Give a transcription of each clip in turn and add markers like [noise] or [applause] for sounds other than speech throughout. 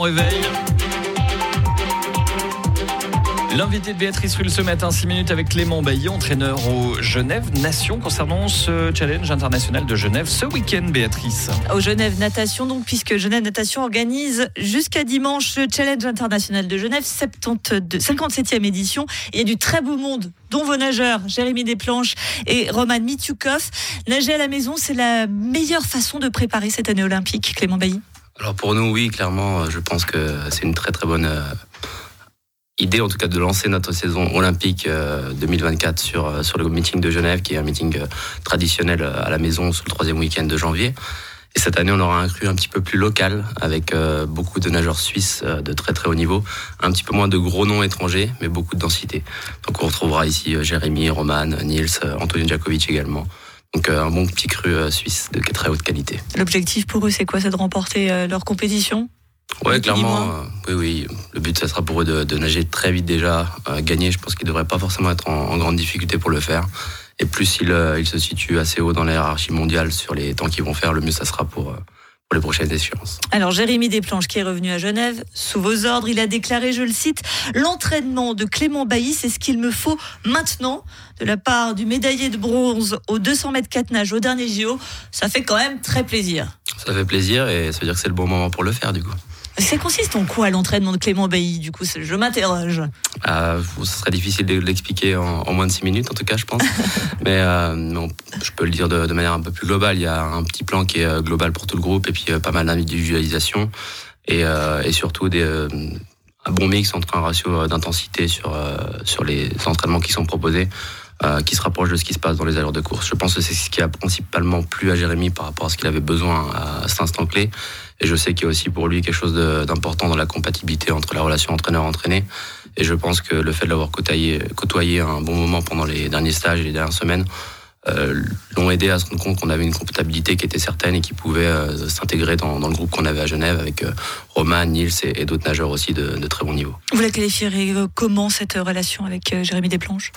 Réveil. L'invité de Béatrice Rulle ce matin, 6 minutes avec Clément Bailly, entraîneur au Genève Nation, concernant ce challenge international de Genève ce week-end, Béatrice. Au Genève Natation, donc, puisque Genève Natation organise jusqu'à dimanche le challenge international de Genève, 72, 57e édition. Il y a du très beau monde, dont vos nageurs, Jérémy Desplanches et Roman Mitukov. Nager à la maison, c'est la meilleure façon de préparer cette année olympique, Clément Bailly Alors pour nous, oui, clairement, je pense que c'est une très très bonne euh, idée en tout cas de lancer notre saison olympique 2024 euh, sur, euh, le meeting de Genève, qui est un meeting euh, traditionnel à la maison sur le troisième week-end de janvier. Et cette année, on aura un cru un petit peu plus local, avec beaucoup de nageurs suisses de très très haut niveau, un petit peu moins de gros noms étrangers, mais beaucoup de densité. Donc on retrouvera ici Jérémy, Roman, Niels, Antonio Djakovic également. Donc un bon petit cru suisse de très haute qualité. L'objectif pour eux, c'est quoi? C'est de remporter leur compétition? Ouais, clairement. Euh, oui, oui. Le but, ça sera pour eux de, nager très vite déjà. Euh, gagner, je pense qu'ils ne devraient pas forcément être en, grande difficulté pour le faire. Et plus ils, euh, se situent assez haut dans la hiérarchie mondiale sur les temps qu'ils vont faire, le mieux ça sera pour, pour les prochaines échéances. Alors Jérémy Desplanches qui est revenu à Genève, sous vos ordres, il a déclaré, je le cite, l'entraînement de Clément Bailly, c'est ce qu'il me faut maintenant. De la part du médaillé de bronze aux 200 mètres 4 nage au dernier JO, ça fait quand même très plaisir. Ça fait plaisir et ça veut dire que c'est le bon moment pour le faire du coup. Ça consiste en quoi l'entraînement de Clément Bailly Du coup, je m'interroge. Euh, ce serait difficile de l'expliquer en, moins de 6 minutes, en tout cas, je pense. [laughs] mais euh, je peux le dire de, manière un peu plus globale. Il y a un petit plan qui est euh, global pour tout le groupe et puis pas mal d'individualisation et, et surtout des, un bon mix entre un ratio d'intensité sur, sur les entraînements qui sont proposés. Qui se rapproche de ce qui se passe dans les allures de course. Je pense que c'est ce qui a principalement plu à Jérémy par rapport à ce qu'il avait besoin à cet instant clé. Et je sais qu'il y a aussi pour lui quelque chose d'important dans la compatibilité entre la relation entraîneur-entraîné. Et je pense que le fait de l'avoir côtoyé, côtoyé un bon moment pendant les derniers stages et les dernières semaines euh, l'ont aidé à se rendre compte qu'on avait une compatibilité qui était certaine et qui pouvait euh, s'intégrer dans, le groupe qu'on avait à Genève avec euh, Romain, Nils et, d'autres nageurs aussi de, très bon niveau. Vous la qualifierez comment cette relation avec Jérémy Desplanches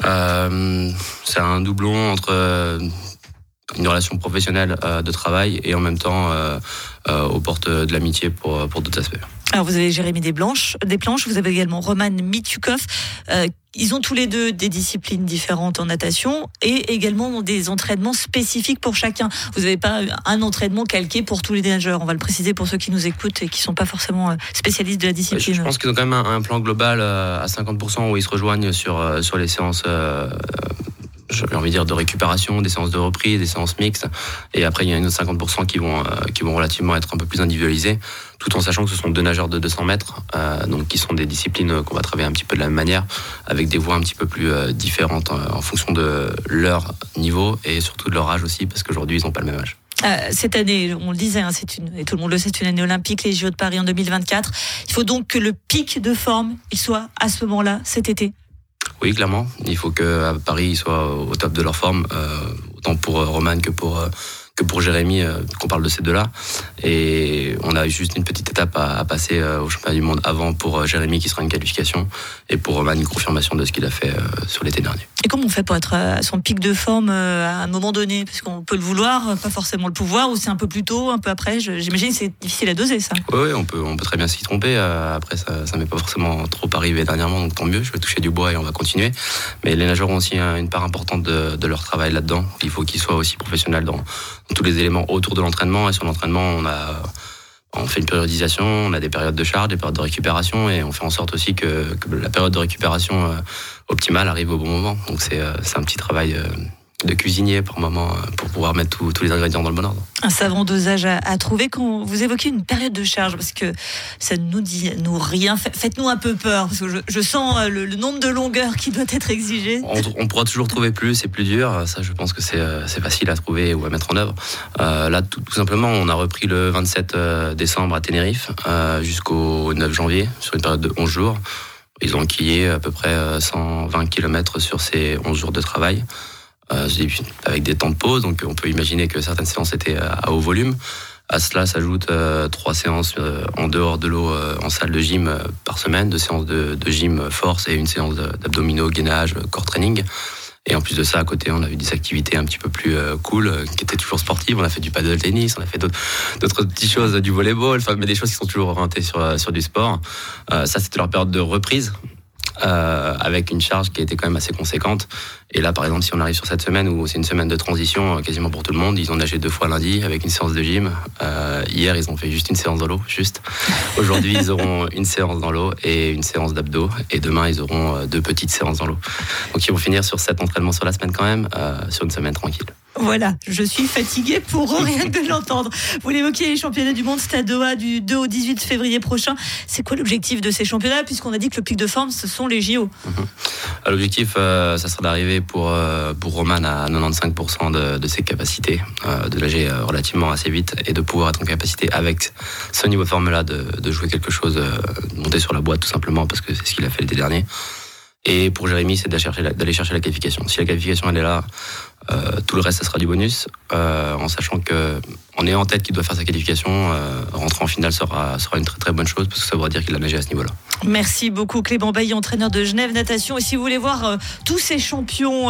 C'est un doublon entre une relation professionnelle de travail et en même temps euh, aux portes de l'amitié pour, pour d'autres aspects. Alors vous avez Jérémy Desplanches, Planches, vous avez également Roman Mitukov. Euh, ils ont tous les deux des disciplines différentes en natation et également des entraînements spécifiques pour chacun. Vous n'avez pas un entraînement calqué pour tous les nageurs. On va le préciser pour ceux qui nous écoutent et qui ne sont pas forcément euh, spécialistes de la discipline. Je pense qu'ils ont quand même un, plan global à 50% où ils se rejoignent sur, sur les séances j'ai envie de dire, de récupération, des séances de reprise, des séances mixtes. Et après, il y a une autre 50% qui vont, euh, qui vont relativement être un peu plus individualisés, tout en sachant que ce sont deux nageurs de 200 mètres, euh, donc qui sont des disciplines qu'on va travailler un petit peu de la même manière, avec des voies un petit peu plus euh, différentes en fonction de leur niveau et surtout de leur âge aussi, parce qu'aujourd'hui, ils n'ont pas le même âge. cette année, on le disait, hein, c'est une, et tout le monde le sait, c'est une année olympique, les JO de Paris en 2024. Il faut donc que le pic de forme, il soit à ce moment-là, cet été. Oui, clairement. Il faut que Paris soit au top de leur forme, euh, autant pour euh, Roman que pour euh, que pour Jérémy, euh, qu'on parle de ces deux-là. Et on a juste une petite étape à, passer euh, au championnat du monde avant pour euh, Jérémy, qui sera une qualification, et pour Roman, une confirmation de ce qu'il a fait sur l'été dernier. Et comment on fait pour être à son pic de forme à un moment donné? Parce qu'on peut le vouloir, pas forcément le pouvoir, ou c'est un peu plus tôt, un peu après? J'imagine que c'est difficile à doser, ça. Oui, on peut, on peut très bien s'y tromper. Après, ça ne m'est pas forcément trop arrivé dernièrement, donc tant mieux. Je vais toucher du bois et on va continuer. Mais les nageurs ont aussi une part importante de, de leur travail là-dedans. Il faut qu'ils soient aussi professionnels dans tous les éléments autour de l'entraînement. Et sur l'entraînement, on a on fait une périodisation, on a des périodes de charge, des périodes de récupération, et on fait en sorte aussi que, la période de récupération euh, optimale arrive au bon moment. Donc c'est euh, un petit travail euh, de cuisinier par moment euh, pour pouvoir mettre tous les ingrédients dans le bon ordre. Un savant dosage à, trouver quand vous évoquez une période de charge parce que ça ne nous dit nous rien. Faites-nous un peu peur parce que je, sens euh, le, nombre de longueurs qui doit être exigé. On, pourra toujours trouver plus, c'est plus dur. Ça, je pense que c'est euh, facile à trouver ou à mettre en œuvre. là, tout, simplement, on a repris le 27 décembre à Tenerife jusqu'au 9 janvier sur une période de 11 jours. Ils ont quillé à peu près 120 km sur ces 11 jours de travail. Euh, avec des temps de pause. Donc on peut imaginer que certaines séances étaient à haut volume. À cela s'ajoutent euh, trois séances euh, en dehors de l'eau en salle de gym par semaine, deux séances de, de gym force et une séance d'abdominaux, gainage, core training. Et en plus de ça, à côté, on a eu des activités un petit peu plus cool, qui étaient toujours sportives. On a fait du paddle tennis, on a fait d'autres petites choses, du volleyball, enfin, mais des choses qui sont toujours orientées sur, sur du sport. ça, c'était leur période de reprise. Euh, avec une charge qui était quand même assez conséquente. Et là, par exemple, si on arrive sur cette semaine où c'est une semaine de transition euh, quasiment pour tout le monde, ils ont nagé deux fois lundi avec une séance de gym. Euh, hier, ils ont fait juste une séance dans l'eau, juste. Aujourd'hui, ils auront une séance dans l'eau et une séance d'abdos. Et demain, ils auront deux petites séances dans l'eau. Donc, ils vont finir sur sept entraînements sur la semaine quand même, sur une semaine tranquille. Voilà, je suis fatiguée pour [laughs] rien de l'entendre. Vous l'évoquiez, les championnats du monde, Stade Doha du 2 au 18 février prochain. C'est quoi l'objectif de ces championnats Puisqu'on a dit que le pic de forme, ce sont les JO. Mhm. Ah, l'objectif, euh, ça sera d'arriver pour, euh, pour Roman à 95% de, de, ses capacités, euh, de nager relativement assez vite et de pouvoir être en capacité, avec ce niveau de forme-là, de, de, jouer quelque chose, de monter sur la boîte tout simplement, parce que c'est ce qu'il a fait l'été dernier. Et pour Jérémy, c'est d'aller chercher, la, chercher la qualification. Si la qualification elle est là, tout le reste, ça sera du bonus, euh, en sachant que on est en tête qu'il doit faire sa qualification. Euh, rentrer en finale sera, sera une très très bonne chose parce que ça voudra dire qu'il a nagé à ce niveau-là. Merci beaucoup Clément Bailly, entraîneur de Genève Natation. Et si vous voulez voir tous ces champions,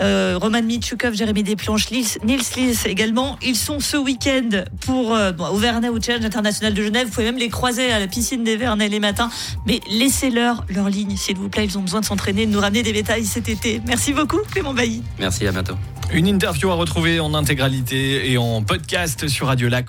Roman Mitchukov, Jérémy Desplanches, Nils Lils également, ils sont ce week-end pour au Vernet au Challenge international de Genève. Vous pouvez même les croiser à la piscine des Vernets les matins. Mais laissez-leur leur ligne, s'il vous plaît. Ils ont besoin de s'entraîner, de nous ramener des bétails cet été. Merci beaucoup Clément Bailly. Merci, à bientôt. Une interview à retrouver en intégralité et en podcast sur Radio Lac.